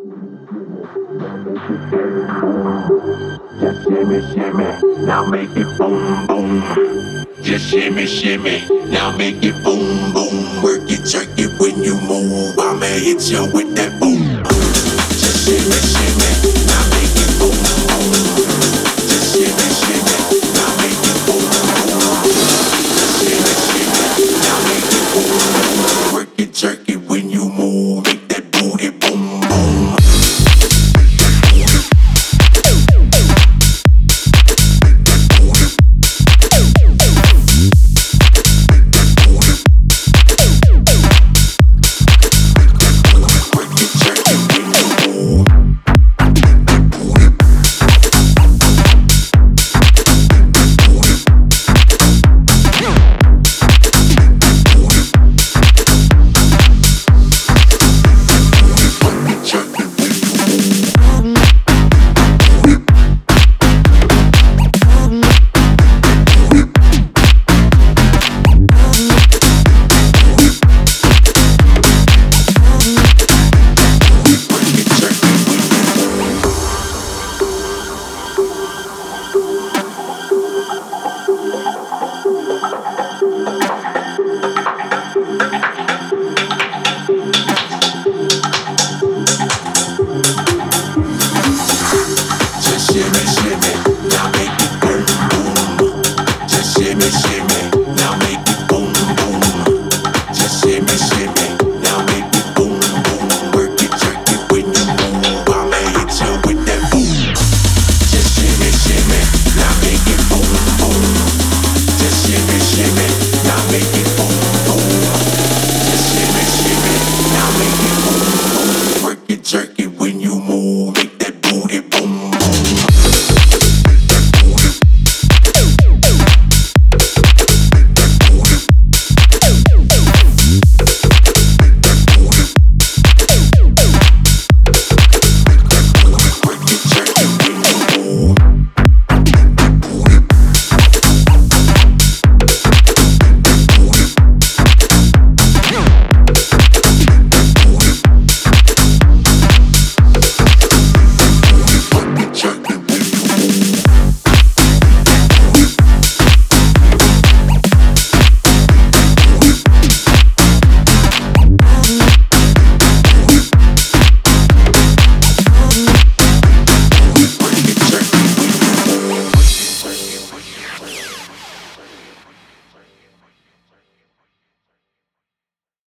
Just shimmy, shimmy, now make it boom, boom. Just shimmy, shimmy, now make it boom, boom. Work it, jerk it when you move. I'ma hit you with that boom. Just shimmy, shimmy.